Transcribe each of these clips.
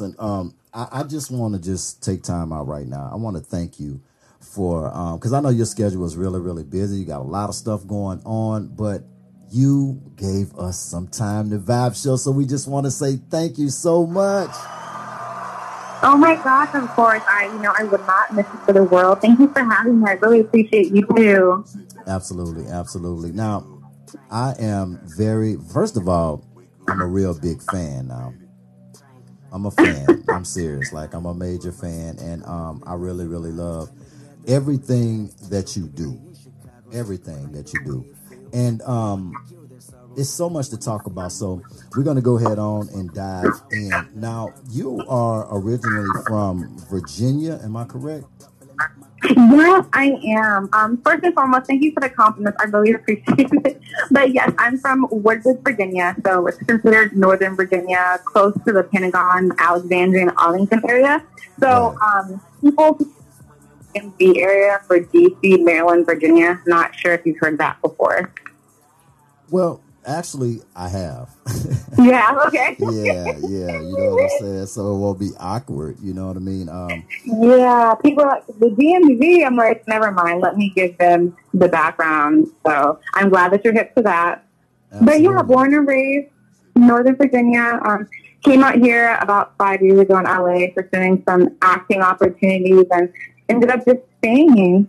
Um, I, I just want to just take time out right now. I want to thank you for because I know your schedule is really really busy. You got a lot of stuff going on, but you gave us some time to vibe show. So we just want to say thank you so much. Oh my gosh, of course. I you know I would not miss it for the world. Thank you for having me. I really appreciate you too. Absolutely, absolutely. Now, I am very first of all, I'm a real big fan now. I'm a fan. I'm serious. Like I'm a major fan, and um, I really, really love everything that you do. Everything that you do, and um, it's so much to talk about. So we're going to go ahead on and dive in. Now, you are originally from Virginia. Am I correct? Yes, I am. Um, first and foremost, thank you for the compliments. I really appreciate it. But yes, I'm from Woodbridge, Virginia. So it's considered Northern Virginia, close to the Pentagon, Alexandria, and Arlington area. So um, people in the area for DC, Maryland, Virginia. Not sure if you've heard that before. Well, Actually, I have. yeah. Okay. yeah, yeah. You know what I'm saying. So it won't be awkward. You know what I mean? Um, yeah. People like the DMV. I'm like, never mind. Let me give them the background. So I'm glad that you're hip to that. Absolutely. But yeah, born and raised Northern Virginia. Um, came out here about five years ago in LA, pursuing some acting opportunities, and ended up just staying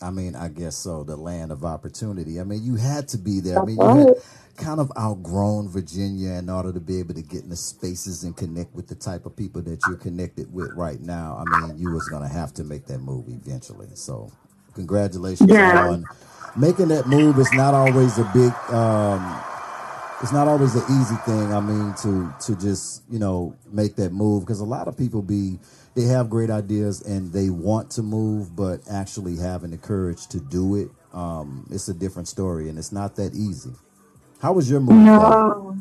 I mean, I guess so. The land of opportunity. I mean, you had to be there. I mean, you had kind of outgrown Virginia in order to be able to get in the spaces and connect with the type of people that you're connected with right now. I mean, you was gonna have to make that move eventually. So, congratulations yeah. on making that move. It's not always a big. Um, it's not always an easy thing. I mean, to to just you know make that move because a lot of people be they have great ideas and they want to move, but actually having the courage to do it, um, it's a different story, and it's not that easy. How was your move? No.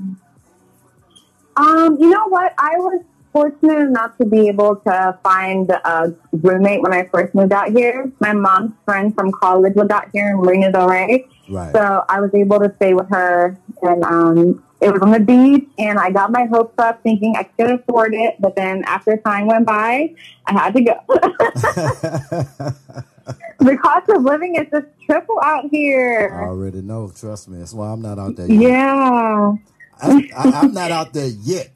Um, you know what? I was fortunate enough to be able to find a roommate when I first moved out here. My mom's friend from college lived out here in Marina Del Rey. Right. So I was able to stay with her and um, it was on the beach, and I got my hopes up thinking I could afford it. But then after time went by, I had to go. the cost of living is just triple out here. I already know. Trust me. That's why I'm not out there. Yet. Yeah. I, am not out there yet.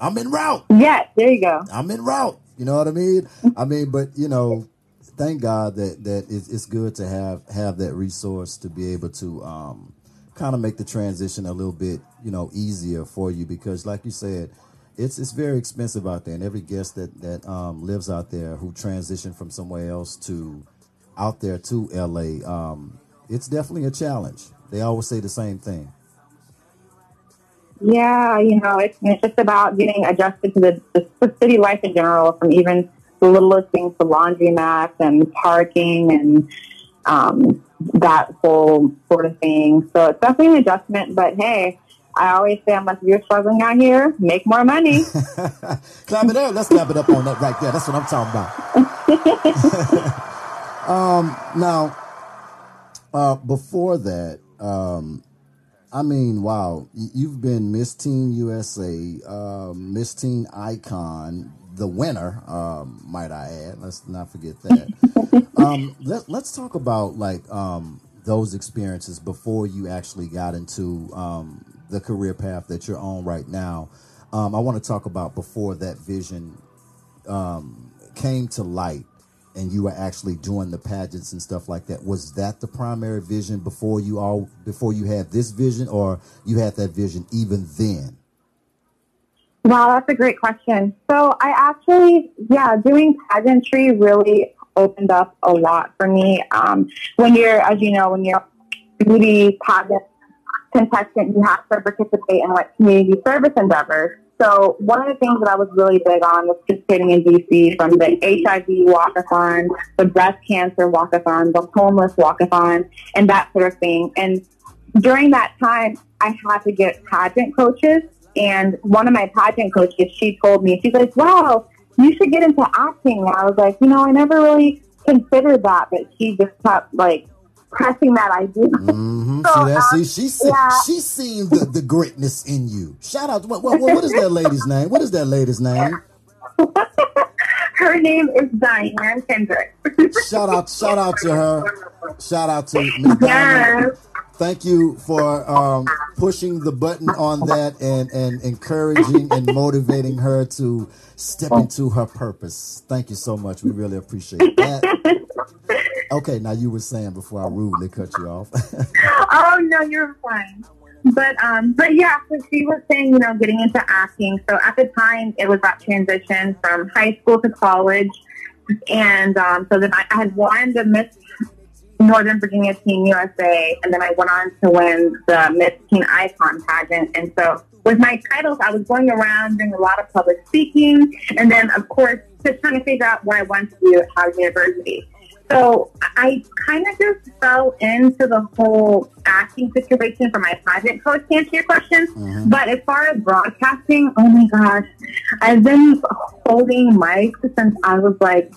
I'm in route. Yes, there you go. I'm in route. You know what I mean? I mean, but you know, thank God that that it's, it's good to have have that resource to be able to um, kind of make the transition a little bit, you know, easier for you because, like you said, it's it's very expensive out there, and every guest that that um, lives out there who transitioned from somewhere else to out there to LA, um, it's definitely a challenge. They always say the same thing. Yeah, you know, it's, it's just about getting adjusted to the, the city life in general, from even the littlest things to laundromats and parking and um, that whole sort of thing. So it's definitely an adjustment, but hey, I always say, unless you're struggling out here, make more money. clap it up. Let's clap it up on that right there. That's what I'm talking about. um, now, uh, before that, um, I mean, wow, you've been Miss Teen USA, uh, Miss Teen Icon, the winner, um, might I add. Let's not forget that. um, let, us talk about like um, those experiences before you actually got into um, the career path that you're on right now. Um, I want to talk about before that vision um, came to light and you were actually doing the pageants and stuff like that. Was that the primary vision before you all before you had this vision, or you had that vision even then? Wow, that's a great question. So I actually, yeah, doing pageantry really opened up a lot for me. Um, when you're, as you know, when you're beauty pageant contestant, you have to participate in like community service endeavors. So one of the things that I was really big on was participating in DC from the HIV walkathon, the breast cancer walkathon, the homeless walkathon, and that sort of thing. And during that time, I had to get pageant coaches and one of my pageant coaches, she told me, she's like, wow, you should get into acting. And I was like, you know, I never really considered that, but she just kept like pressing that idea. Mm-hmm. So, see, that, see, she's seen, yeah. she's seen the, the greatness in you. Shout out. What, what, what is that lady's name? What is that lady's name? her name is Diane Kendrick. shout out, shout out to her. Shout out to Ms. Diane. Thank you for um, pushing the button on that and, and encouraging and motivating her to step into her purpose. Thank you so much. We really appreciate that. Okay, now you were saying before I rudely cut you off. oh no, you're fine. But um, but yeah, so she was saying, you know, getting into acting. So at the time, it was that transition from high school to college, and um, so then I, I had won the Miss Northern Virginia Teen USA, and then I went on to win the Miss Teen Icon pageant. And so with my titles, I was going around doing a lot of public speaking, and then of course just trying to figure out what I wanted to do at Howard University. So I kind of just fell into the whole acting situation for my pageant coach to answer your question. Mm-hmm. But as far as broadcasting, oh my gosh, I've been holding mics since I was like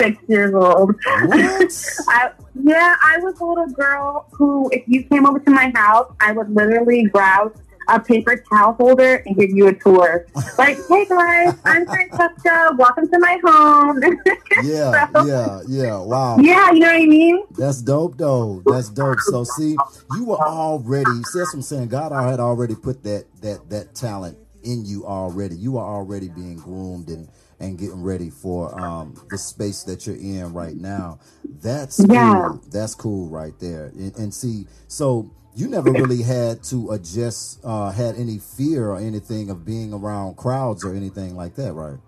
six years old. I, yeah, I was a little girl who, if you came over to my house, I would literally grab a paper towel holder and give you a tour. Like, hey guys, I'm Francesca. Welcome to my home. yeah, so, yeah, yeah. Wow. Yeah, you know what I mean? That's dope, though. That's dope. So, see, you were already. See, that's what I'm saying. God I had already put that that that talent in you already. You are already being groomed and and getting ready for um, the space that you're in right now. That's yeah. cool. That's cool right there. And, and, see, so you never really had to adjust, uh, had any fear or anything of being around crowds or anything like that, right?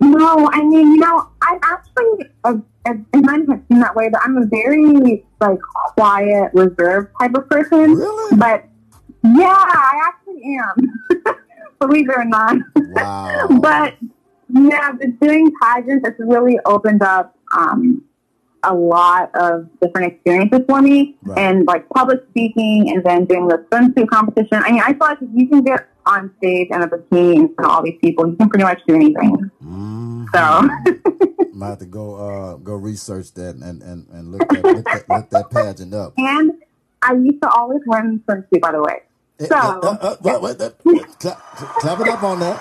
No, I mean, you know, I'm actually, a, a, and mine has seemed that way, but I'm a very, like, quiet, reserved type of person. Really? But, yeah, I actually am. believe it or not. Wow. but yeah, but doing pageants has really opened up um, a lot of different experiences for me, right. and like public speaking, and then doing the swimsuit competition. I mean, I feel like if you can get on stage and a bikini in front of all these people, you can pretty much do anything. Mm-hmm. So. I have to go uh, go research that and, and, and look, that, look, that, look that pageant up. And I used to always wear swimsuit, by the way. So, uh, uh, uh, clap, clap it up on that.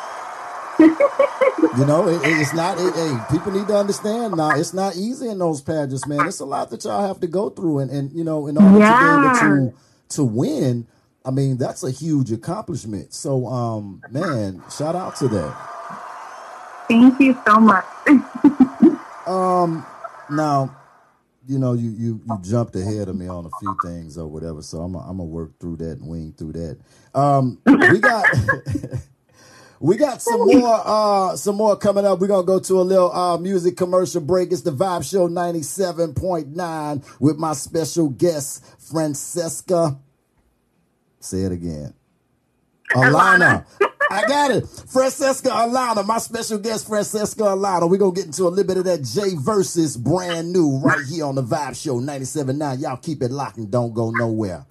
you know, it, it's not. It, hey, people need to understand now. It's not easy in those pageants, man. It's a lot that y'all have to go through, and and you know, in order yeah. to be able to to win, I mean, that's a huge accomplishment. So, um, man, shout out to that. Thank you so much. um, now you know, you, you you jumped ahead of me on a few things or whatever. So I'm I'm gonna work through that and wing through that. Um, we got we got some more uh some more coming up. We're gonna go to a little uh music commercial break. It's the Vibe Show 97.9 with my special guest Francesca. Say it again. Alana. I got it. Francesca Alana, my special guest, Francesca Alana. We're going to get into a little bit of that Jay Versus brand new right here on the Vibe Show 97.9. Y'all keep it locked and don't go nowhere.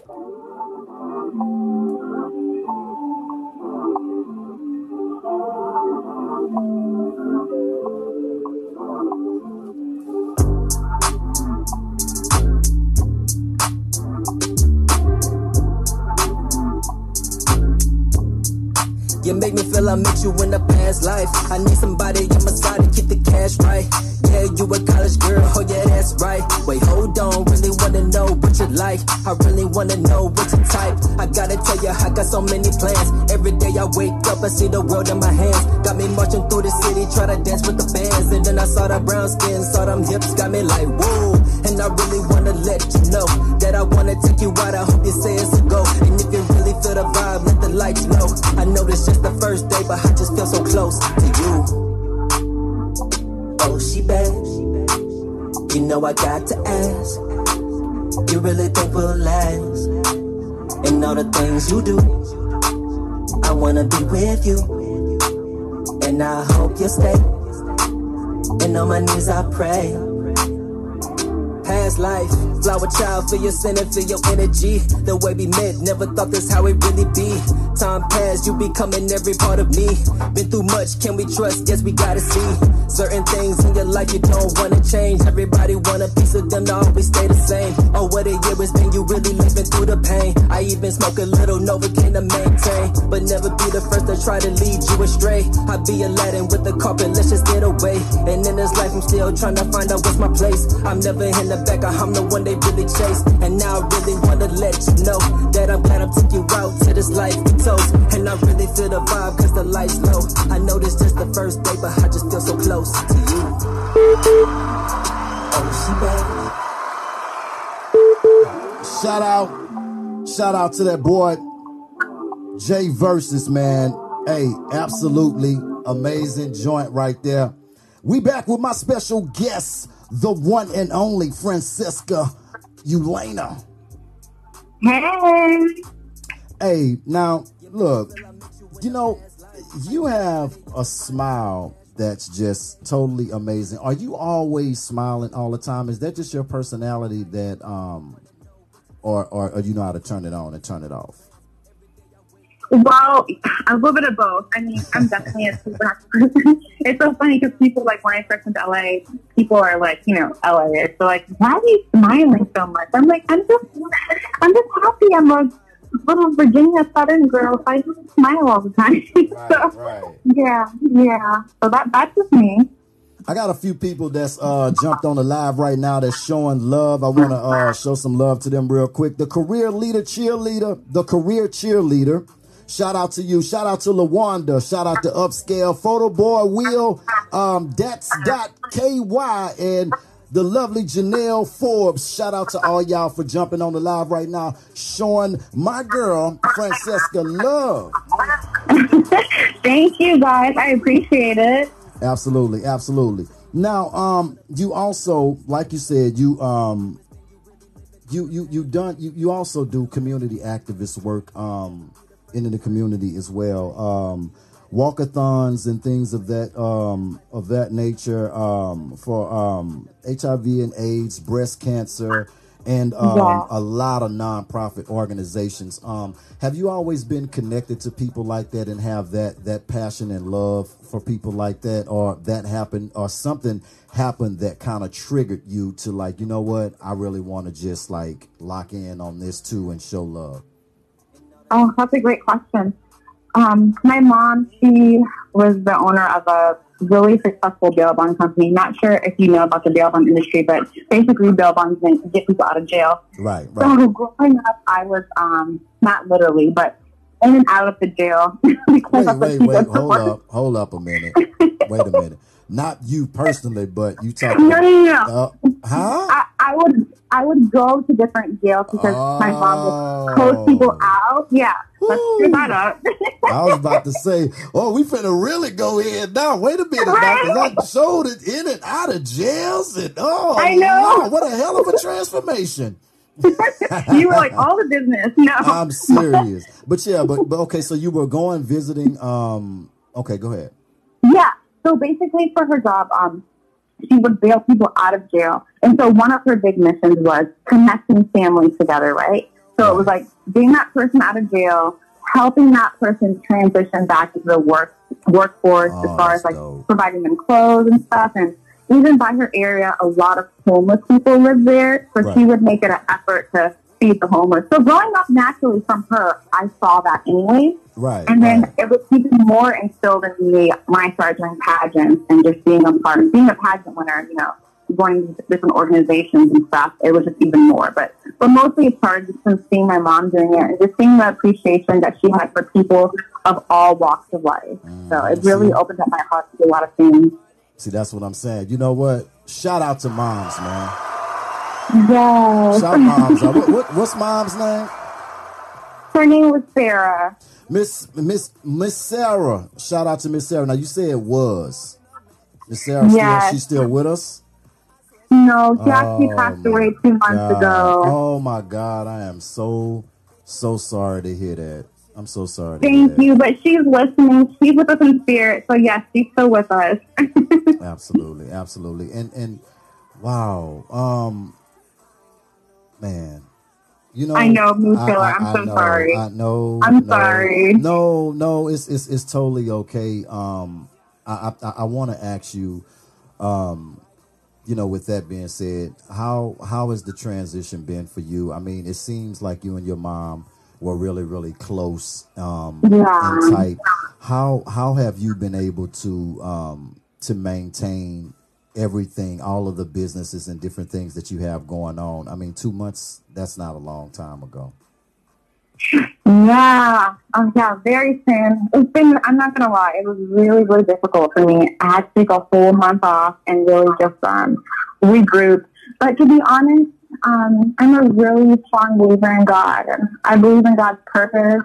Feel I met you in a past life. I need somebody on my side to keep the cash right. Yeah, you a college girl, oh yeah, that's right. Wait, hold on, really wanna know what you like. I really wanna know what you type. I gotta tell you, I got so many plans. Every day I wake up, I see the world in my hands. Got me marching through the city, try to dance with the bands. And then I saw the brown skin, saw them hips, got me like, whoa. And I really wanna let you know that I wanna take you out. I hope you say it's a go. And if you really feel the vibe, let the lights know. Know this just the first day, but I just feel so close to you. Oh, she bad. You know I got to ask. You really think we'll last? And all the things you do, I wanna be with you. And I hope you stay. And on my knees I pray. Past life Flower child, feel your and feel your energy. The way we met, never thought this how it really be. Time passed, you becoming every part of me. Been through much, can we trust? Yes, we gotta see. Certain things in your life you don't wanna change. Everybody want a piece of them to always stay the same. Oh, what a year it's been, you really living through the pain. I even smoke a little Novocaine to maintain. But never be the first to try to lead you astray. I be Aladdin with the carpet, let's just get away. And in this life, I'm still trying to find out what's my place. I'm never in the back, I'm the one they really chase. And now I really wanna let you know that I'm glad I took you out to this life we toast. And I really feel the vibe cause the light's low. I know this just the first day, but I just feel so close to you. Oh, she bad. Shout out, shout out to that boy, Jay Versus, man. Hey, absolutely amazing joint right there. We back with my special guest, the one and only Francesca Ulana. Hey. Hey, now look, you know, you have a smile that's just totally amazing. Are you always smiling all the time? Is that just your personality that um or or, or you know how to turn it on and turn it off? Well, a little bit of both. I mean, I'm definitely a super happy person. it's so funny because people like when I first went to LA, people are like, you know, LA. Is so like, why are you smiling so much? I'm like, I'm just, I'm just happy. I'm a little Virginia Southern girl. So I just smile all the time. Right, so, right. Yeah, yeah. So that that's just me. I got a few people that's uh, jumped on the live right now that's showing love. I want to uh, show some love to them real quick. The career leader cheerleader, the career cheerleader Shout out to you. Shout out to Lawanda. Shout out to Upscale Photo Boy Will. Um, that's dot KY and the lovely Janelle Forbes. Shout out to all y'all for jumping on the live right now, showing my girl Francesca love. Thank you guys. I appreciate it. Absolutely, absolutely. Now, um, you also, like you said, you um you you you done you, you also do community activist work um into the community as well. Um, walkathons and things of that um, of that nature um, for um, HIV and AIDS, breast cancer, and um, yeah. a lot of nonprofit organizations. Um, have you always been connected to people like that and have that that passion and love for people like that, or that happened, or something happened that kind of triggered you to like, you know what, I really want to just like lock in on this too and show love. Oh, that's a great question. Um, my mom, she was the owner of a really successful bail bond company. Not sure if you know about the bail bond industry, but basically bail bonds get people out of jail. Right, right. So growing up, I was um, not literally, but in and out of the jail. wait, wait, wait. Hold up, hold up a minute. wait a minute. Not you personally, but you talk. No, no, no. Uh, huh? I, I would I would go to different jails because oh. my mom would coach people out. Yeah, let's that up. I was about to say, oh, we finna really go in now. Wait a minute, right? now, I showed it in and out of jails, and oh, I know wow, what a hell of a transformation. you were like all the business. No, I'm serious, but yeah, but but okay. So you were going visiting. Um, okay, go ahead. Yeah. So basically, for her job, um, she would bail people out of jail. And so one of her big missions was connecting families together, right? So it was like being that person out of jail, helping that person transition back into the work workforce oh, as far as like dope. providing them clothes and stuff. And even by her area, a lot of homeless people live there. So right. she would make it an effort to feed the homeless. So growing up naturally from her, I saw that anyway. Right. And then right. it was even more instilled in me when I started doing pageants and just being a part of being a pageant winner, you know, going to different organizations and stuff. It was just even more. But but mostly it started just from seeing my mom doing it and just seeing the appreciation that she had for people of all walks of life. Mm, so it really see, opened up my heart to a lot of things. See, that's what I'm saying. You know what? Shout out to moms, man. Yeah. Shout moms. what, what, what's mom's name? Her name was Sarah. Miss Miss Miss Sarah. Shout out to Miss Sarah. Now you say it was. Miss Sarah, yes. still, she's still with us? No, she oh, actually passed away two months God. ago. Oh my God, I am so so sorry to hear that. I'm so sorry. Thank you, but she's listening. She's with us in spirit, so yes, she's still with us. absolutely, absolutely, and and wow. Um, man. You know, I know, Moose Killer. I, am so know, sorry. I know. I'm no, sorry. No, no, it's it's it's totally okay. Um, I I, I want to ask you, um, you know, with that being said, how how has the transition been for you? I mean, it seems like you and your mom were really really close um, yeah. and tight. How how have you been able to um, to maintain everything, all of the businesses and different things that you have going on? I mean, two months that's not a long time ago. Yeah, um, yeah, very soon. It's been, I'm not going to lie, it was really, really difficult for me. I had to take a full month off and really just um, regroup. But to be honest, um, I'm a really strong believer in God, I believe in God's purpose.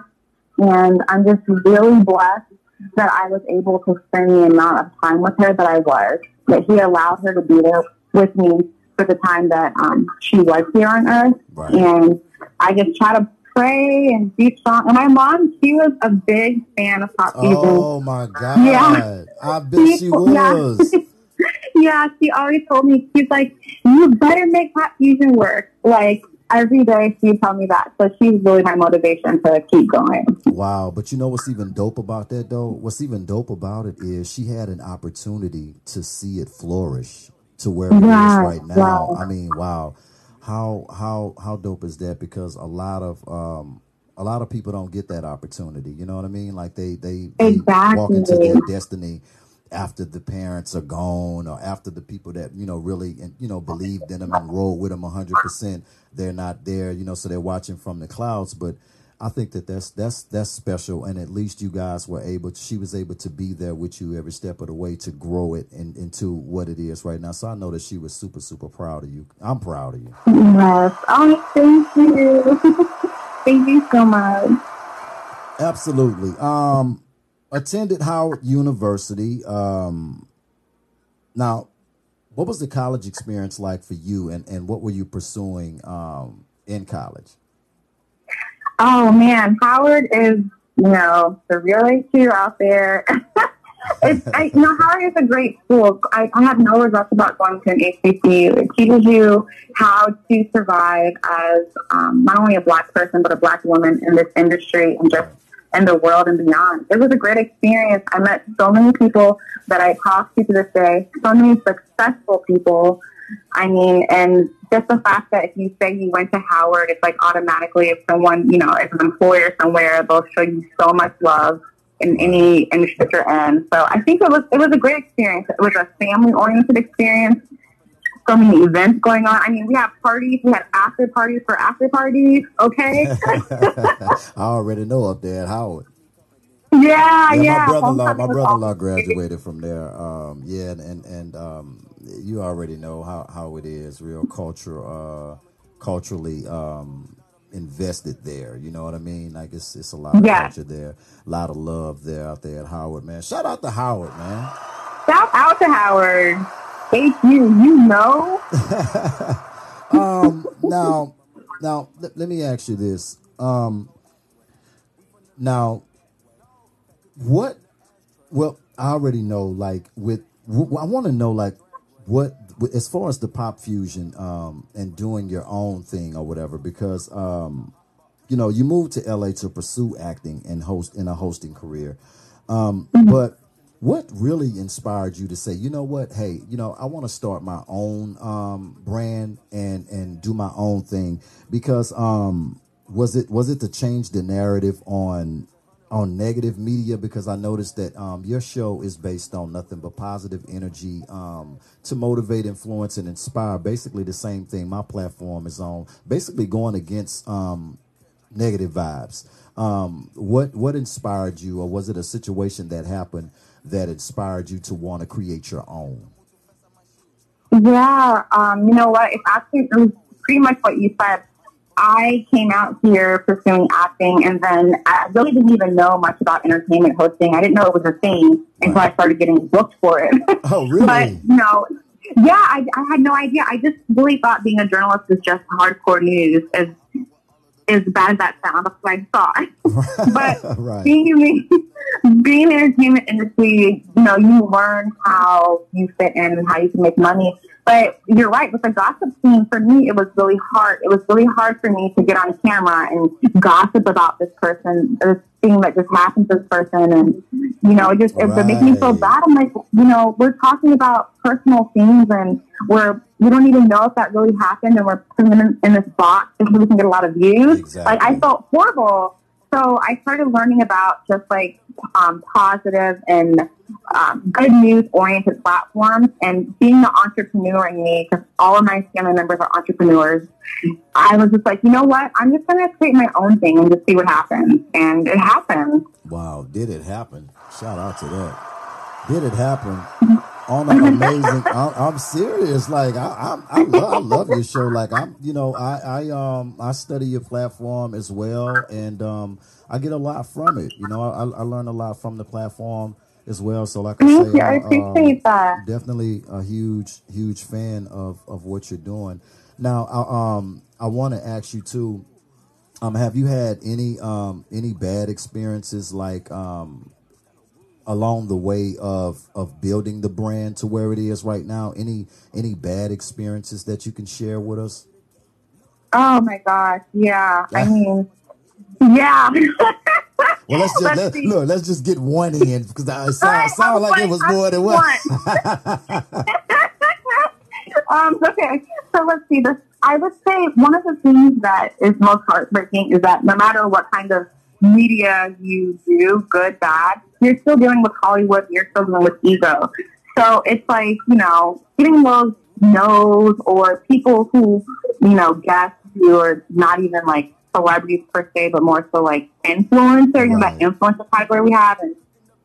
And I'm just really blessed that I was able to spend the amount of time with her that I was, that He allowed her to be there with me for the time that um, she was here on earth. Right. And I just try to pray and be strong. And my mom, she was a big fan of pop fusion. Oh my God. Yeah. I bet she was. Yeah. yeah, she always told me, she's like, you better make pop fusion work. Like, every day she tell me that. So she's really my motivation to keep going. Wow. But you know what's even dope about that though? What's even dope about it is she had an opportunity to see it flourish to where it Yeah, is right now. wow. I mean, wow. How how how dope is that? Because a lot of um a lot of people don't get that opportunity. You know what I mean? Like they they, they walk into their destiny after the parents are gone or after the people that you know really and you know believed in them and rolled with them 100% they're not there you know so they're watching from the clouds but i think that that's that's that's special and at least you guys were able to, she was able to be there with you every step of the way to grow it in, into what it is right now so i know that she was super super proud of you i'm proud of you Yes. Oh, thank you. thank you so much. Absolutely. Um, attended Howard University. Um, now, what was the college experience like for you, and, and what were you pursuing um, in college? Oh man, Howard is, you know, the real HQ out there. it's, I, you know, Howard is a great school. I, I have no regrets about going to an HBCU. It teaches you how to survive as um, not only a black person, but a black woman in this industry and just in the world and beyond. It was a great experience. I met so many people that I talk to to this day, so many successful people. I mean, and just the fact that if you say you went to Howard, it's like automatically if someone, you know, if an employer somewhere, they'll show you so much love in any industry that you're in. So I think it was it was a great experience. It was a family oriented experience. So many events going on. I mean, we have parties. We had after parties for after parties. Okay. I already know up there at Howard. yeah, yeah. my brother-in-law, my brother-in-law graduated from there. Um, yeah, and and, and um, you already know how, how it is, real culture, uh, culturally um, invested there. You know what I mean? Like it's it's a lot of Yeah. culture there, a lot of love there out there at Howard, man. Shout out to Howard, man. Shout out to Howard. Thank you. You know. Um, now, now let, let me ask you this. Um, now, what? Well, I already know. Like with, w- I want to know like what as far as the pop fusion um, and doing your own thing or whatever, because um, you know you moved to LA to pursue acting and host in a hosting career, um, but. What really inspired you to say, you know what, hey, you know, I want to start my own um, brand and and do my own thing because um, was it was it to change the narrative on on negative media because I noticed that um, your show is based on nothing but positive energy um, to motivate, influence, and inspire. Basically, the same thing my platform is on. Basically, going against um, negative vibes. Um, what what inspired you, or was it a situation that happened that inspired you to want to create your own? Yeah, um, you know what? It's actually it was pretty much what you said. I came out here pursuing acting, and then I really didn't even know much about entertainment hosting. I didn't know it was a thing until I started getting booked for it. Oh, really? but you know, yeah, I, I had no idea. I just really thought being a journalist was just hardcore news. As as bad as that sounds, that's what I thought. but right. being in the being in the entertainment industry, you know, you learn how you fit in and how you can make money. But you're right with the gossip scene. For me, it was really hard. It was really hard for me to get on camera and gossip about this person, this thing that just happened to this person, and you know, it just it would make me feel bad. I'm like, you know, we're talking about personal things, and we're we don't even know if that really happened, and we're putting them in, in this box so we can get a lot of views. Exactly. Like I felt horrible. So I started learning about just like um, positive and um, good news oriented platforms. And being the entrepreneur in me, because all of my family members are entrepreneurs, I was just like, you know what? I'm just going to create my own thing and just see what happens. And it happened. Wow. Did it happen? Shout out to that. Did it happen? On an amazing. I'm, I'm, serious. Like I, I, I, love, I love your show. Like I'm, you know, I, I, um, I study your platform as well, and um, I get a lot from it. You know, I, I learn a lot from the platform as well. So, like I say, I appreciate um, that. Definitely a huge, huge fan of of what you're doing. Now, I, um, I want to ask you too. Um, have you had any um any bad experiences like um along the way of of building the brand to where it is right now? Any any bad experiences that you can share with us? Oh my gosh, yeah. I mean, yeah. well, let's just let's let, look. Let's just get one in because it sound, sound like it was more than one. um, okay, so let's see. This I would say one of the things that is most heartbreaking is that no matter what kind of media you do, good, bad, you're still dealing with Hollywood. You're still dealing with ego. So it's like you know, getting those no's or people who you know guess you are not even like celebrities per se, but more so like influencer, right. you know, that influencer category we have, and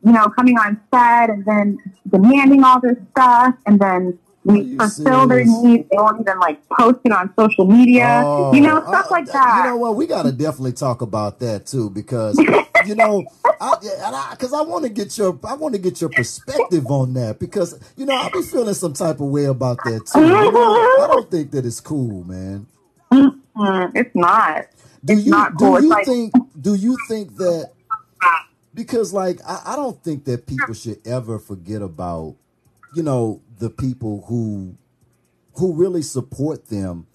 you know, coming on set and then demanding all this stuff, and then we fulfill their needs. They won't even like post it on social media, oh, you know, stuff uh, like that. You know what? We got to definitely talk about that too, because you know, because I, I, I want to get your I want to get your perspective on that because you know I'll be feeling some type of way about that too. You know, I don't think that it's cool, man. Mm-mm, it's not. Do you do you like, think do you think that because like I, I don't think that people should ever forget about you know the people who who really support them.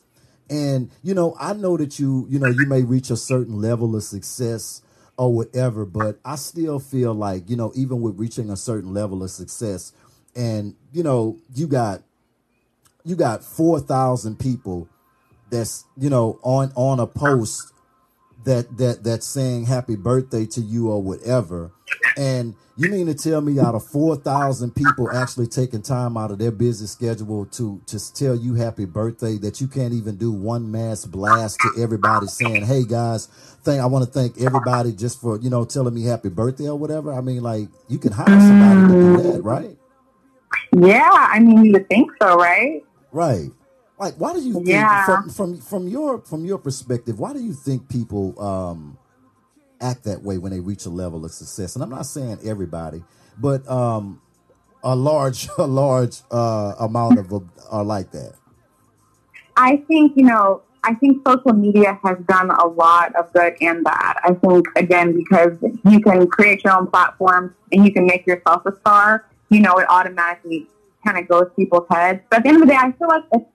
And you know i know that you you know you may reach a certain level of success or whatever but i still feel like you know even with reaching a certain level of success and you know you got you got 4000 people that's you know on on a post that that that's saying happy birthday to you or whatever. And you mean to tell me out of four thousand people actually taking time out of their busy schedule to to tell you happy birthday that you can't even do one mass blast to everybody saying, "Hey guys, thank I want to thank everybody just for you know telling me happy birthday or whatever." I mean, like you can hire somebody to do that, right? Yeah, I mean, you would think so, right? Right. Like, why do you think yeah. from, from from your from your perspective, why do you think people um, act that way when they reach a level of success? And I'm not saying everybody, but um, a large a large uh, amount of them are like that. I think you know. I think social media has done a lot of good and bad. I think again because you can create your own platform and you can make yourself a star. You know, it automatically kind of goes people's heads. But at the end of the day, I feel like it's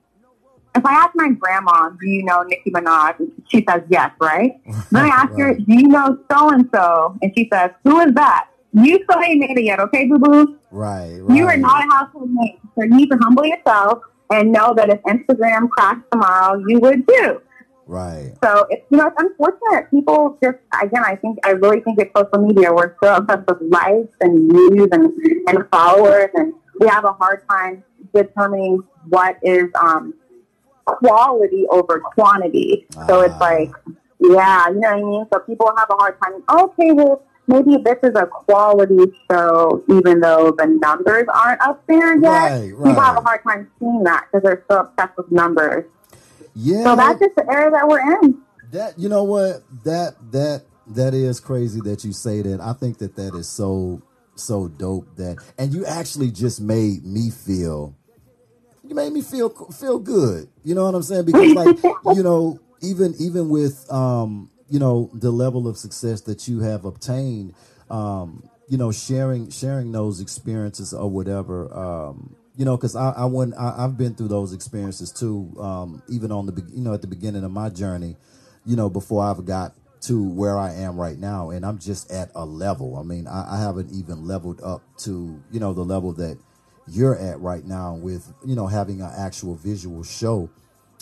if I ask my grandma, do you know Nicki Minaj? She says yes, right? then I ask right. her, do you know so and so? And she says, who is that? You still ain't made it yet, okay, boo boo? Right, right. You are not a household name. So you need to humble yourself and know that if Instagram crashed tomorrow, you would too. Right. So it's you know it's unfortunate. People just again, I think I really think it's social media. We're so obsessed with likes and views and and followers, and we have a hard time determining what is um quality over quantity. So it's ah. like, yeah, you know what I mean? So people have a hard time. Okay, well, maybe this is a quality show, even though the numbers aren't up there yet. Right, right. People have a hard time seeing that because they're so obsessed with numbers. Yeah. So that's just the area that we're in. That you know what that that that is crazy that you say that. I think that that is so so dope that and you actually just made me feel you made me feel feel good. You know what I'm saying? Because like you know, even even with um, you know the level of success that you have obtained, um, you know, sharing sharing those experiences or whatever, um, you know, because I, I went, I, I've been through those experiences too. Um, even on the, you know, at the beginning of my journey, you know, before I've got to where I am right now, and I'm just at a level. I mean, I, I haven't even leveled up to, you know, the level that you're at right now with, you know, having an actual visual show.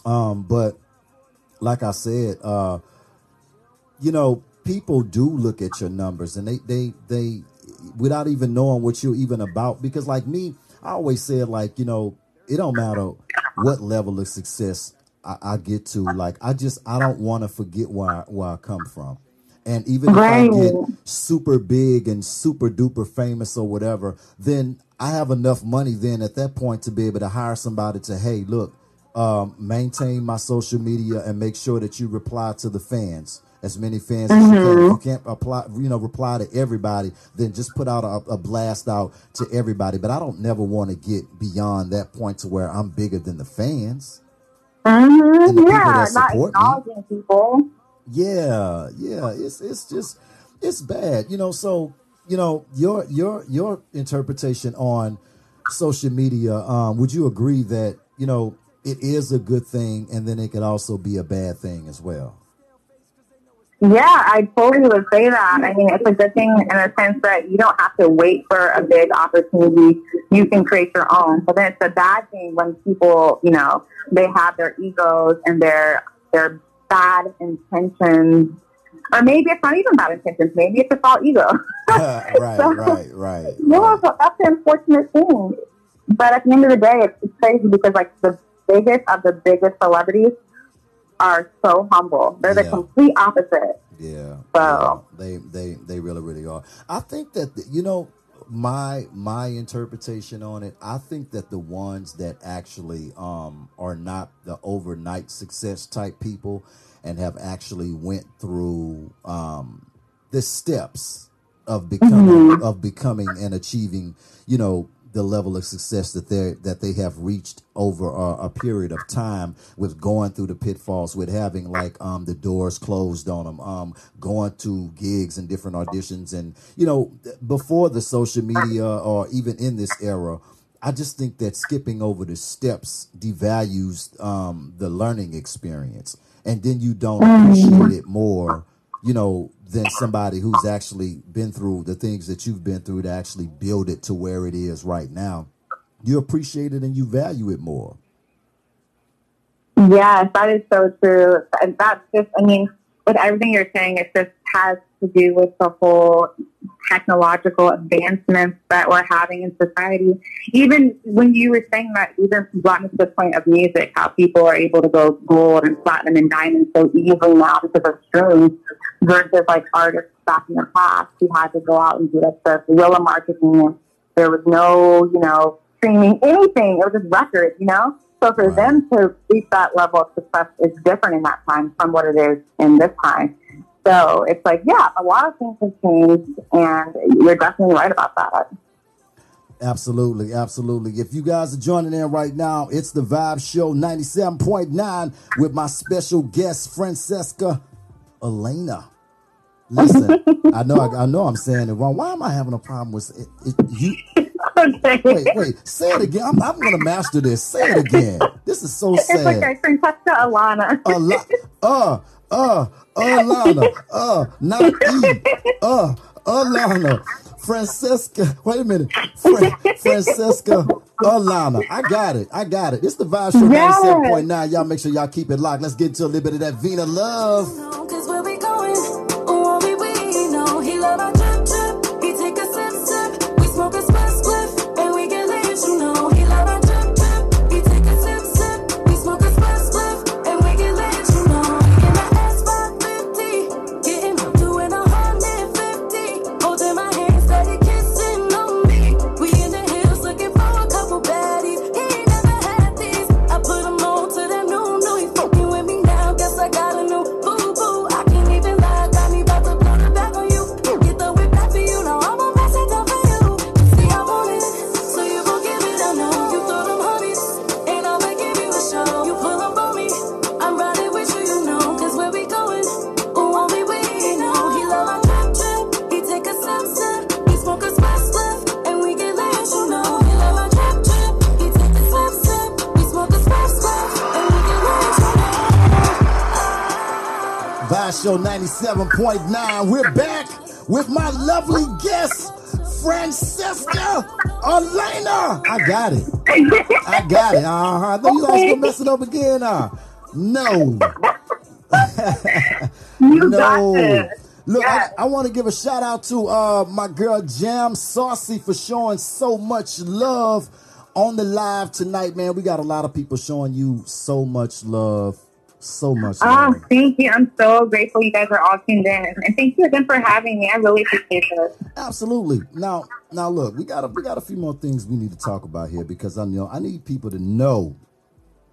Um, but like I said, uh, you know, people do look at your numbers and they, they, they, without even knowing what you're even about. Because like me, I always said like, you know, it don't matter what level of success I, I get to. Like, I just, I don't want to forget where I, where I come from. And even Right. if I get super big and super duper famous or whatever, then I have enough money then at that point to be able to hire somebody to, hey, look, um, maintain my social media and make sure that you reply to the fans as many fans as you can. If you can't apply, you know, reply to everybody, then just put out a, a blast out to everybody. But I don't never want to get beyond that point to where I'm bigger than the fans. hmm And the people Yeah, that not support me. acknowledging people. Yeah, yeah, it's it's just it's bad, you know. So you know your your your interpretation on social media. Um, would you agree that you know it is a good thing, and then it could also be a bad thing as well? Yeah, I totally would say that. I mean, it's a good thing in a sense that you don't have to wait for a big opportunity. You can create your own. But then it's a bad thing when people, you know, they have their egos and their their bad intentions. Or maybe it's not even bad intentions. Maybe it's just all ego. right, So- right, right. Yeah, right. so that's an unfortunate thing. But at the end of the day, it's, it's crazy because like the biggest of the biggest celebrities are so humble. They're the complete opposite. Yeah, So- yeah. they they they really really are. I think that the, you know my my interpretation on it. I think that the ones that actually um are not the overnight success type people and have actually went through um the steps of becoming of becoming and achieving, you know, the level of success that they that they have reached over a, a period of time with going through the pitfalls with having like um the doors closed on them um going to gigs and different auditions. And you know before the social media or even in this era I just think that skipping over the steps devalues um the learning experience and then you don't mm-hmm. appreciate it more you know, than somebody who's actually been through the things that you've been through to actually build it to where it is right now. You appreciate it and you value it more. Yes, that is so true. And that's just, I mean, with everything you're saying, it just has to do with the whole technological advancements that we're having in society. Even when you were saying that, even brought me to the point of music, how people are able to go gold and platinum and diamond so easily now because of streams versus like artists back in the past who had to go out and do that stuff, guerrilla marketing. There was no, you know, streaming anything. It was just records, you know? So for them to reach that level of success is different in that time from what it is in this time. So it's like, yeah, a lot of things have changed, and you're definitely right about that. Absolutely, absolutely. If you guys are joining in right now, it's the Vibe Show 97.9 with my special guest, Francesca Elena. Listen, I know I, I know I'm saying it wrong. Why am I having a problem with it, it, you? Okay. Wait, wait, say it again. I'm, I'm gonna master this. Say it again. This is so It's sad. like I Francesca Alana. Ala- uh, uh, Alana, uh, not E, uh, Alana, Francesca, wait a minute, Fra- Francesca, Alana, I got it, I got it. It's the Vibe Show Yes. 97.9. Y'all make sure y'all keep it locked. Let's get into a little bit of that Vina love. Cause 97.9. We're back with my lovely guest, Francesca Elena. I got it. I got it. Uh-huh. I know you guys gonna mess it up again. Uh. No. No. Look. I, I want to give a shout out to uh, my girl Jam Saucy for showing so much love on the live tonight, man. We got a lot of people showing you so much love. So much ah, Oh, love. thank you. I'm so grateful you guys are all tuned in. And thank you again for having me. I really appreciate it. Absolutely. Now, now look, we got a, we got a few more things we need to talk about here because I know I need people to know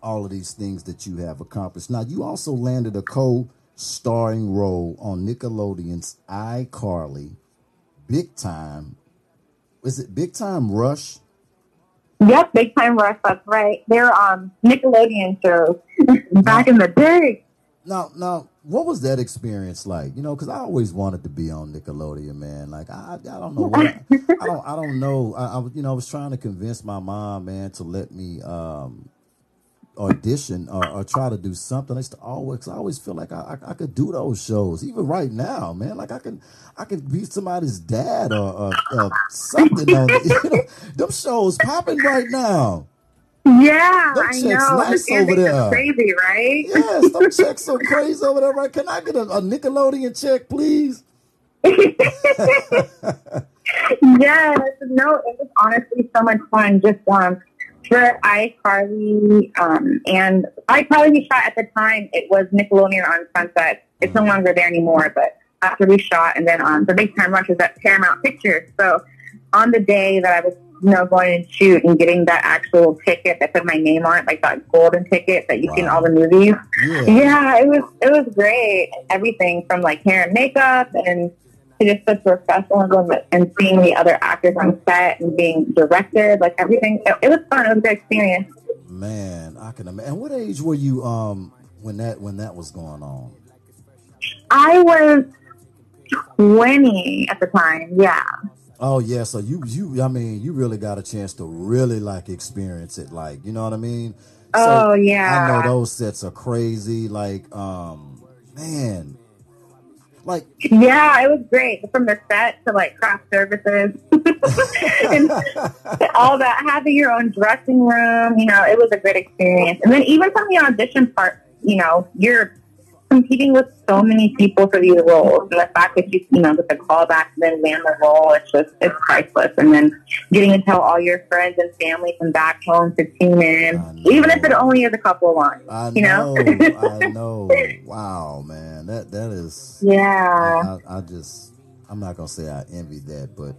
all of these things that you have accomplished. Now, you also landed a co-starring role on Nickelodeon's iCarly, Big Time. Is it Big Time Rush? Yep, Big Time Rush, that's right. They're um Nickelodeon shows back in the day. Now, now, what was that experience like? You know, because I always wanted to be on Nickelodeon, man. Like, I, I don't know what I, I don't, I don't know. I, I, you know, I was trying to convince my mom, man, to let me um, audition or, or try to do something. I used to always, I always feel like I, I, I could do those shows, even right now, man. Like, I can, I can be somebody's dad or, or, or something on. You know, them shows popping right now. Yeah, Them I know. nice The over there. crazy, right? Yes, them checks so crazy over there, right? Can I get a, a Nickelodeon check, please? yes, no, it was honestly so much fun. Just um, for iCarly, um, and iCarly we shot at the time. It was Nickelodeon on Sunset. It's no longer there anymore. But after we shot, and then um, the Big Time Rush was at Paramount Pictures. So on the day that I was, you know, going to shoot and getting that actual ticket that put my name on it, like that golden ticket that you see in all the movies. Yeah. Yeah, it was it was great. Everything from like hair and makeup and to just the professionalism and seeing the other actors on set and being directed, like everything. It, it was fun. It was a good experience. Man, I can imagine. And what age were you um when that when that was going on? I was twenty at the time. Yeah. Oh yeah, so you you I mean you really got a chance to really like experience it, like you know what I mean? So, Oh yeah. I know those sets are crazy. Like um man, like Yeah, it was great. From the set to like craft services and all that, having your own dressing room, you know, it was a great experience. And then even from the audition part, you know, you're competing with so many people for these roles. And the fact that you, you know, get the call back and then land the role, it's just, it's priceless. And then getting to tell all your friends and family from back home to tune in, even if it only is a couple of lines, I you know? know, I know. Wow, man, that that is. yeah. I, I just, I'm not gonna say I envy that, but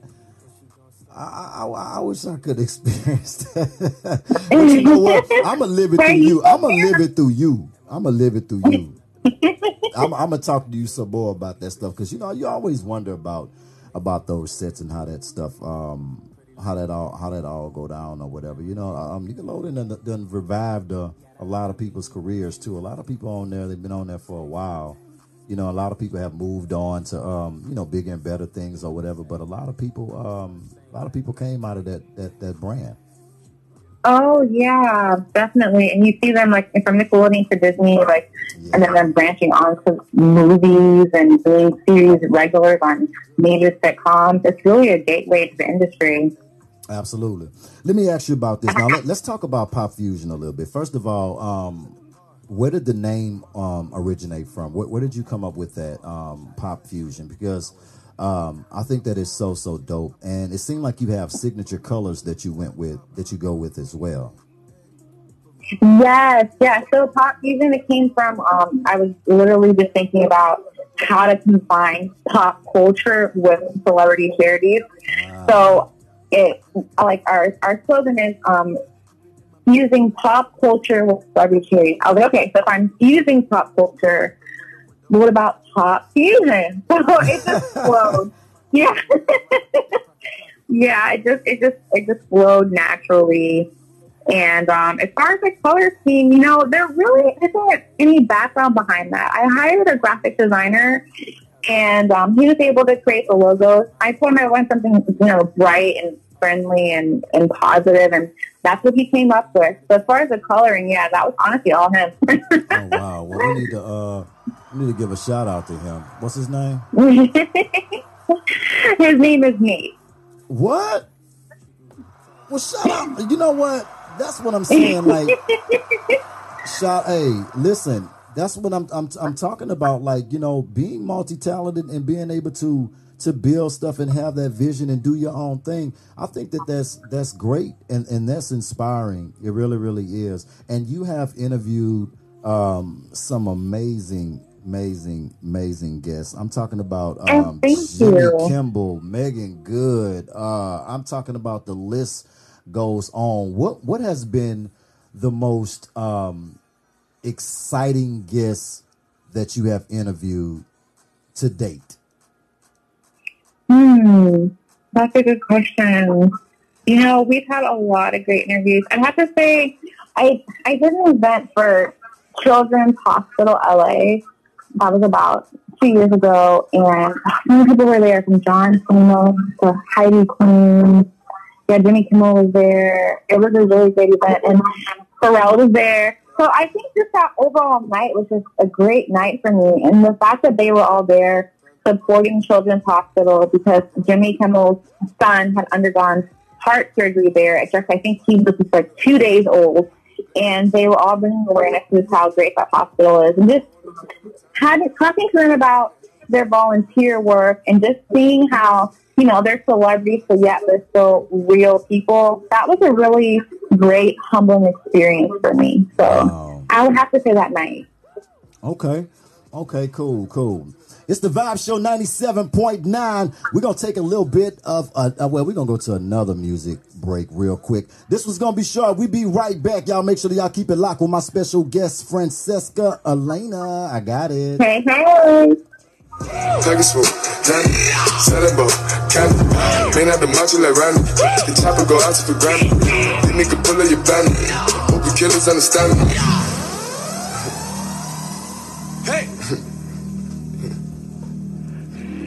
I, I, I wish I could experience that. but you know what? I'm gonna live it through you you. I'm gonna live it through you. I'm gonna live it through you. I'm, I'm gonna talk to you some more about that stuff because you know you always wonder about about those sets and how that stuff, um, how that all how that all go down or whatever. You know, um, Nickelodeon done, done revived uh, a lot of people's careers too. A lot of people on there, they've been on there for a while. You know, a lot of people have moved on to um, you know bigger and better things or whatever. But a lot of people, um, a lot of people came out of that that that brand. Oh yeah, definitely. And you see them like from Nickelodeon to Disney, like, and then them branching on to movies and doing series regulars on major sitcoms. It's really a gateway to the industry. Absolutely. Let me ask you about this now. Let, us talk about Pop Fusion a little bit. First of all, um, where did the name um, originate from? Where, where did you come up with that um, Pop Fusion? Because um, I think that is so so dope, and it seemed like you have signature colors that you went with that you go with as well. Yes, yeah. So pop fusion, it came from. Um, I was literally just thinking about how to combine pop culture with celebrity charities. So it like our our slogan is um, using pop culture with celebrity charities. I was like, okay, so if I'm using pop culture, what about pop fusion? So it just flowed. Yeah, yeah. It just it just it just flowed naturally. And um, as far as the color scheme, you know, there really isn't any background behind that. I hired a graphic designer, and um, he was able to create the logos. I told him I want something, you know, bright and friendly and, and positive, and that's what he came up with. So as far as the coloring, yeah, that was honestly all him. Oh wow! Well, we need to uh, need to give a shout out to him. What's his name? His name is Nate. What? Well, shout out. You know what? That's what I'm saying. Like, shout. Hey, listen. That's what I'm. I'm. I'm talking about. Like, you know, being multi-talented and being able to to build stuff and have that vision and do your own thing. I think that that's that's great and and that's inspiring. It really, really is. And you have interviewed um, some amazing amazing, amazing guests. I'm talking about um, Jimmy you. Kimmel, Meagan Good. Uh, I'm talking about the list goes on. What what has been the most um, exciting guest that you have interviewed to date? Hmm, that's a good question. You know, we've had a lot of great interviews. I have to say, I I did an event for Children's Hospital LA. That was about two years ago, and many people were there from John Cena to Heidi Klum. Yeah, Jimmy Kimmel was there. It was a really great event, and Pharrell was there. So I think just that overall night was just a great night for me, and the fact that they were all there supporting Children's Hospital because Jimmy Kimmel's son had undergone heart surgery there. At just I think he was just like two days old, and they were all bringing awareness to how great that hospital is, and just having talking to them about their volunteer work and just seeing how you know they're celebrities, but yet they're still real people. That was a really great, humbling experience for me. So Wow. I would have to say that night. Okay. Okay, cool, cool. It's the Vibe Show 97.9. We're going to take a little bit of, uh, uh, well, we're going to go to another music break real quick. This was going to be short. we be right back. Y'all make sure that y'all keep it locked with my special guest, Francesca Elena. I got it. Hey, hey. Take a swoop, Johnny, set a boat, candy. Man out the macho like Randy. The chopper go out to for granted. The nigga pull up your bandit. Hope the killers understand me.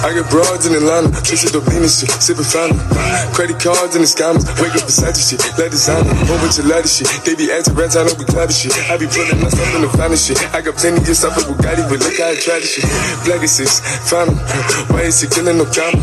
I get broads in Atlanta, Trisha Dolina shit, sippin' Fanta. Credit cards in the scammers, wake up beside your shit, let designer, bunch of letter shit. They be acting rats, I don't be clever shit. I be pulling myself in the finest shit. I got plenty of stuff with Bugatti, but look how I try this shit. Black is found Why is she killing no comma?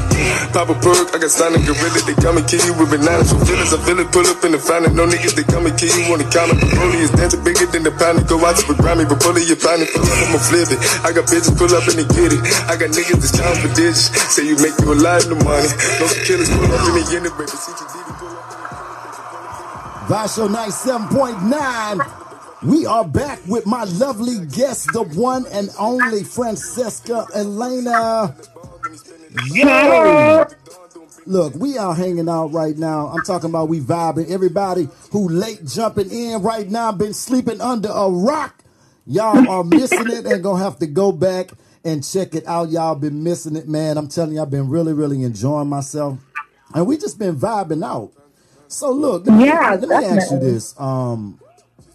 Pop a perk, I got sonic gorilla, they come and kill you with bananas. For feelings, I feel it, pull up in the finest. No niggas, they come and kill you on the counter. The rollie is dancing bigger than the pound. Go out to the Grammy, but pull it, your pound, pull up, I'ma flip it. I got bitches pull up and they get it. I got niggas that's counting for digits. Say you make you a lot of money. No killers pull up in the end, baby. See you did pull up. Vibe Show 97.9. We are back with my lovely guest, the one and only Francesca Elena. Yo! Look, we are hanging out right now. I'm talking about we vibing. Everybody who late jumping in right now, been sleeping under a rock. Y'all are missing it and gonna have to go back and check it out. Y'all been missing it, man. I'm telling you, I've been really, really enjoying myself. And we just been vibing out. So look, let me, Yeah, let me ask you this. Um,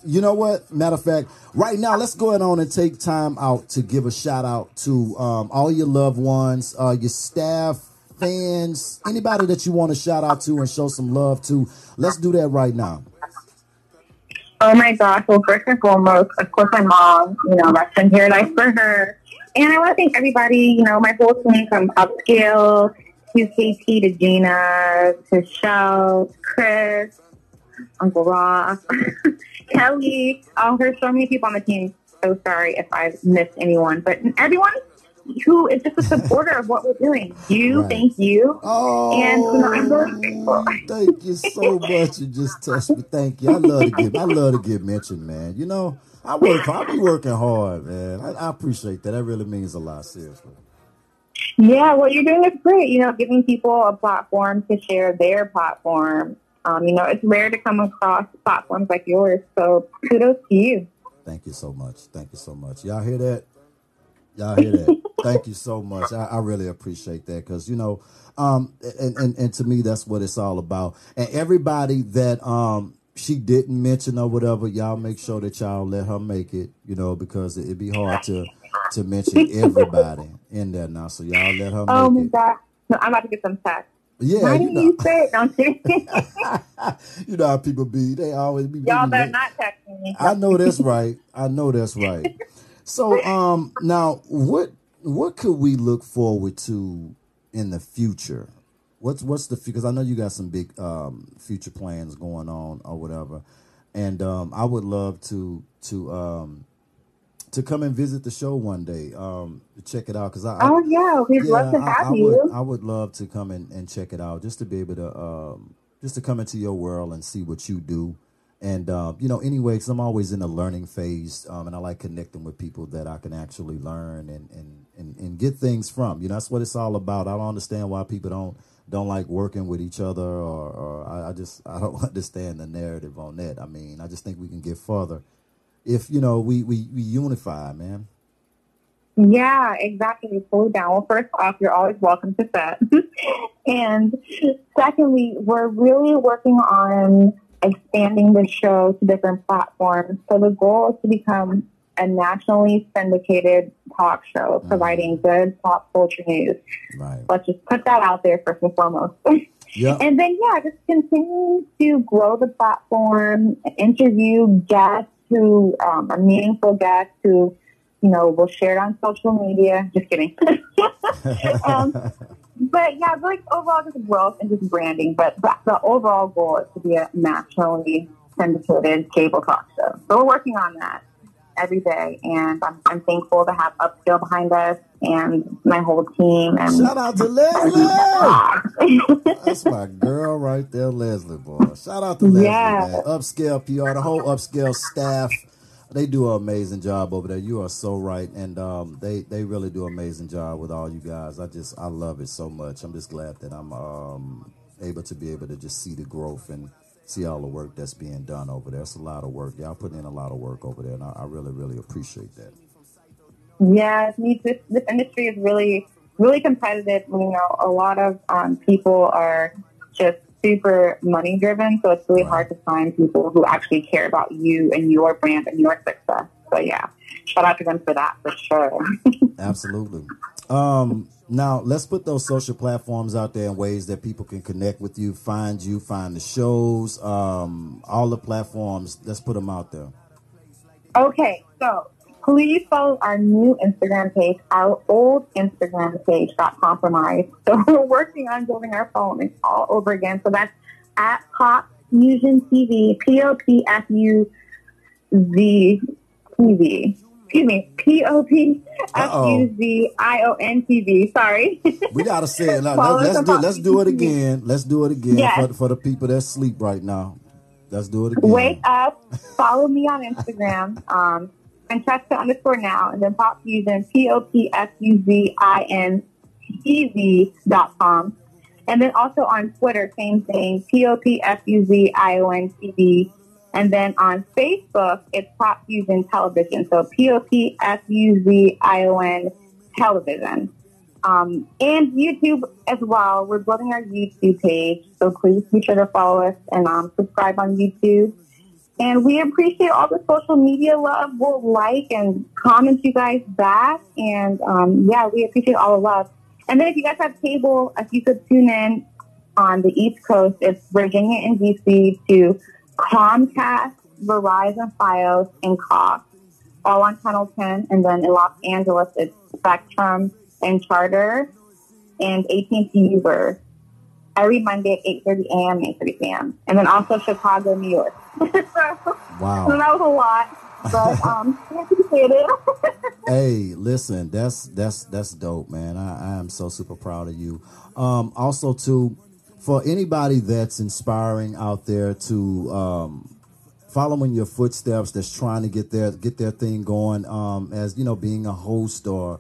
you know what? Matter of fact, right now, let's go ahead on and take time out to give a shout out to um, all your loved ones, uh, your staff, fans, anybody that you want to shout out to and show some love to. Let's do that right now. Oh my gosh. Well, first and foremost, of course, my mom, you know, rest in paradise for her. And I want to thank everybody, you know, my whole team from Upscale to KT to Gina to Shell, Chris, Uncle Ross, Kelly. Oh, there's so many people on the team. So sorry if I've missed anyone, but everyone who is just a supporter of what we're doing. You, Right. thank you. Oh, And, you know, I'm really grateful. thank you so much. You just touched me. Thank you. I love to get. I love to get mentioned, man. You know, I work. I be working hard, man. I, I appreciate that. That really means a lot. Seriously. Yeah, what you're doing is great. You know, giving people a platform to share their platform. Um, you know, it's rare to come across platforms like yours. So kudos to you. Thank you so much. Thank you so much. Y'all hear that? Y'all hear that? Thank you so much. I, I really appreciate that because you know, um, and, and and to me that's what it's all about. And everybody that um she didn't mention or whatever, y'all make sure that y'all let her make it. You know, because it'd be hard to to mention everybody in there now. So y'all let her Oh my it. God. No, I'm about to get some text. Yeah, Why you didn't know, you say it? Don't you? you know how people be. They always be. Y'all better not text me. I know that's right. I know that's right. So, um, now what what could we look forward to in the future? What's what's the future? because I know you got some big um future plans going on or whatever, and um, I would love to to um to come and visit the show one day, um, check it out because I, I Oh yeah, we'd love to I, have I you. would I would love to come and, and check it out just to be able to um just to come into your world and see what you do. And uh, you know, anyway, because I'm always in a learning phase, um, and I like connecting with people that I can actually learn and, and, and, and get things from. You know, that's what it's all about. I don't understand why people don't don't like working with each other, or, or I, I just I don't understand the narrative on that. I mean, I just think we can get further if you know we we, we unify, man. Yeah, exactly. Slow down. Well, first off, you're always welcome to set. and secondly, we're really working on expanding the show to different platforms. So the goal is to become a nationally syndicated talk show providing good pop culture news. Right. Let's just put that out there first and foremost. Yeah. And then, yeah, just continue to grow the platform, interview guests who um, are meaningful guests who, you know, will share it on social media. Just kidding. um, but yeah, like overall just growth and just branding. But the, the overall goal is to be a nationally syndicated cable talk show. So we're working on that every day. And I'm, I'm thankful to have Upscale behind us and my whole team. And Shout out to Leslie. That's my girl right there, Leslie boy. Shout out to Leslie, Yeah. man. Upscale PR, the whole upscale staff. They do an amazing job over there. You are so right, and um, they they really do an amazing job with all you guys. I just I love it so much. I'm just glad that I'm um, able to be able to just see the growth and see all the work that's being done over there. It's a lot of work. Y'all putting in a lot of work over there, and I, I really really appreciate that. Yes, me- this this industry is really really competitive. You know, a lot of um, people are just super money driven, so it's really hard to find people who actually care about you and your brand and your success. So yeah, shout out to them for that for sure. Absolutely. Um, now let's put those social platforms out there in ways that people can connect with you, find you, find the shows, um, all the platforms. Let's put them out there. Okay, so please follow our new Instagram page. Our old Instagram page got compromised. So we're working on building our following all over again. So that's at Pop Fusion TV, P O P F U Z TV. Excuse me, P O P F U Z I O N T V. Sorry. We gotta say it. Now, let's, do let's do it again. Let's do it again Yes. for, for the people that sleep right now. Let's do it again. Wake up, follow me on Instagram, um, Francesca underscore now, and then Pop Fusion, P O P F U Z I N T V dot com. And then also on Twitter, same thing, P O P F U Z I O N T V. And then on Facebook, it's Pop Fusion Television. So P O P F U Z I O N Television. Um, and YouTube as well. We're building our YouTube page, so please be sure to follow us and um, subscribe on YouTube. And we appreciate all the social media love. We'll like and comment you guys back. And um, yeah, we appreciate all the love. And then if you guys have cable, if you could tune in on the East Coast, it's Virginia and DC to Comcast, Verizon, Fios, and Cox, all on Channel 10. And then in Los Angeles, it's Spectrum and Charter and AT&T U-verse every Monday at 8.30 a.m. and 8.30 p.m. And then also Chicago, New York. so, so Wow. that was a lot. But um, I appreciate it. Hey, listen, that's that's that's dope, man. I, I am so super proud of you. Um, also, too, for anybody that's inspiring out there to um, follow in your footsteps, that's trying to get their get their thing going, um, as you know, being a host or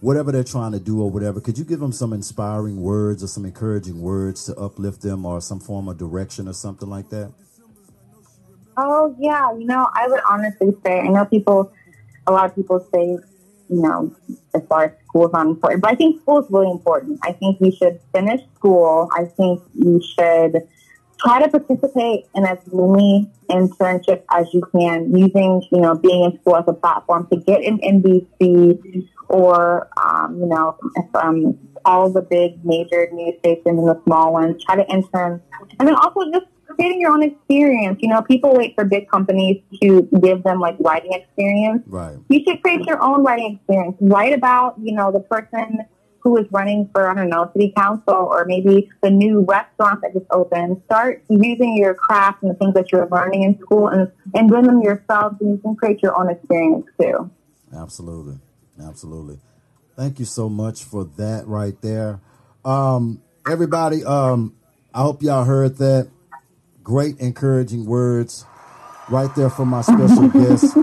whatever they're trying to do or whatever. Could you give them some inspiring words or some encouraging words to uplift them, or some form of direction or something like that? Oh yeah, you know, I would honestly say I know people a lot of people say, you know, as far as school is not important, but I think school is really important. I think you should finish school. I think you should try to participate in as many internships as you can using, you know, being in school as a platform to get an NBC or, um, you know, from all the big major news stations and the small ones. Try to intern. And then also just creating your own experience. You know, people wait for big companies to give them like writing experience. Right. You should create your own writing experience. Write about, you know, the person who is running for, I don't know, city council or maybe the new restaurant that just opened. Start using your craft and the things that you're learning in school and, and doing them yourself and you can create your own experience too. Absolutely. Absolutely. Thank you so much for that right there. Um, everybody, um, I hope y'all heard that. Great encouraging words right there from my special guest.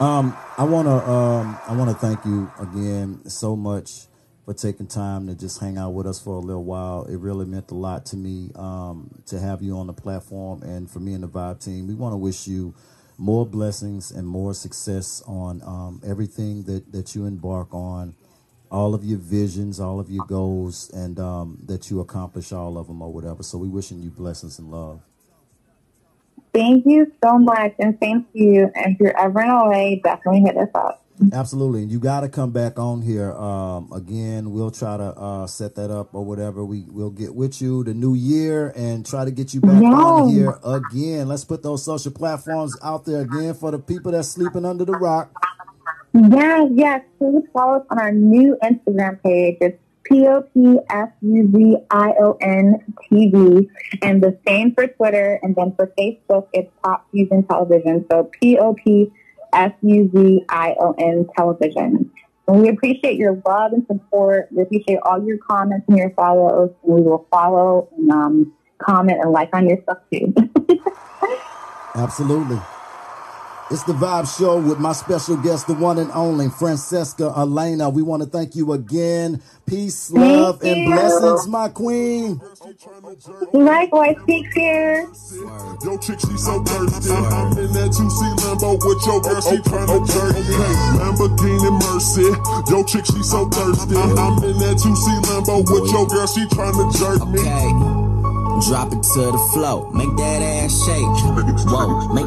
Um, I wanna um, I wanna thank you again so much for taking time to just hang out with us for a little while. It really meant a lot to me um, to have you on the platform, and for me and the Vibe team, we want to wish you more blessings and more success on um, everything that that you embark on, all of your visions, all of your goals, and um, that you accomplish all of them or whatever. So we wishing you blessings and love. Thank you so much and thank you. And if you're ever in LA, definitely hit us up. Absolutely, and you got to come back on here um, again. We'll try to uh, set that up or whatever. We we'll get with you the new year and try to get you back on here again. Let's put those social platforms out there again for the people that's sleeping under the rock. Yes, yes. Please follow us on our new Instagram page. It's P O P F U Z I O N T V. And the same for Twitter. And then for Facebook, it's Pop Fusion Television. So P O P F U Z I O N Television. And we appreciate your love and support. We appreciate all your comments and your follows. And we will follow and um, comment and like on your stuff too. Absolutely. It's the Vibe Show with my special guest, the one and only Francesca Elena. We want to thank you again. Peace, love, Thank and you. blessings, my queen. Likewise, take care. Yo, chick, she so thirsty. I'm in that 2C Lambo with your girl, she tryna jerk me. Lamborghini Mercy. Yo, chick, she so thirsty. I'm in that 2C Lambo with your girl, she tryna jerk me. Okay. Drop it to the flow. Make that ass shake. Whoa. Make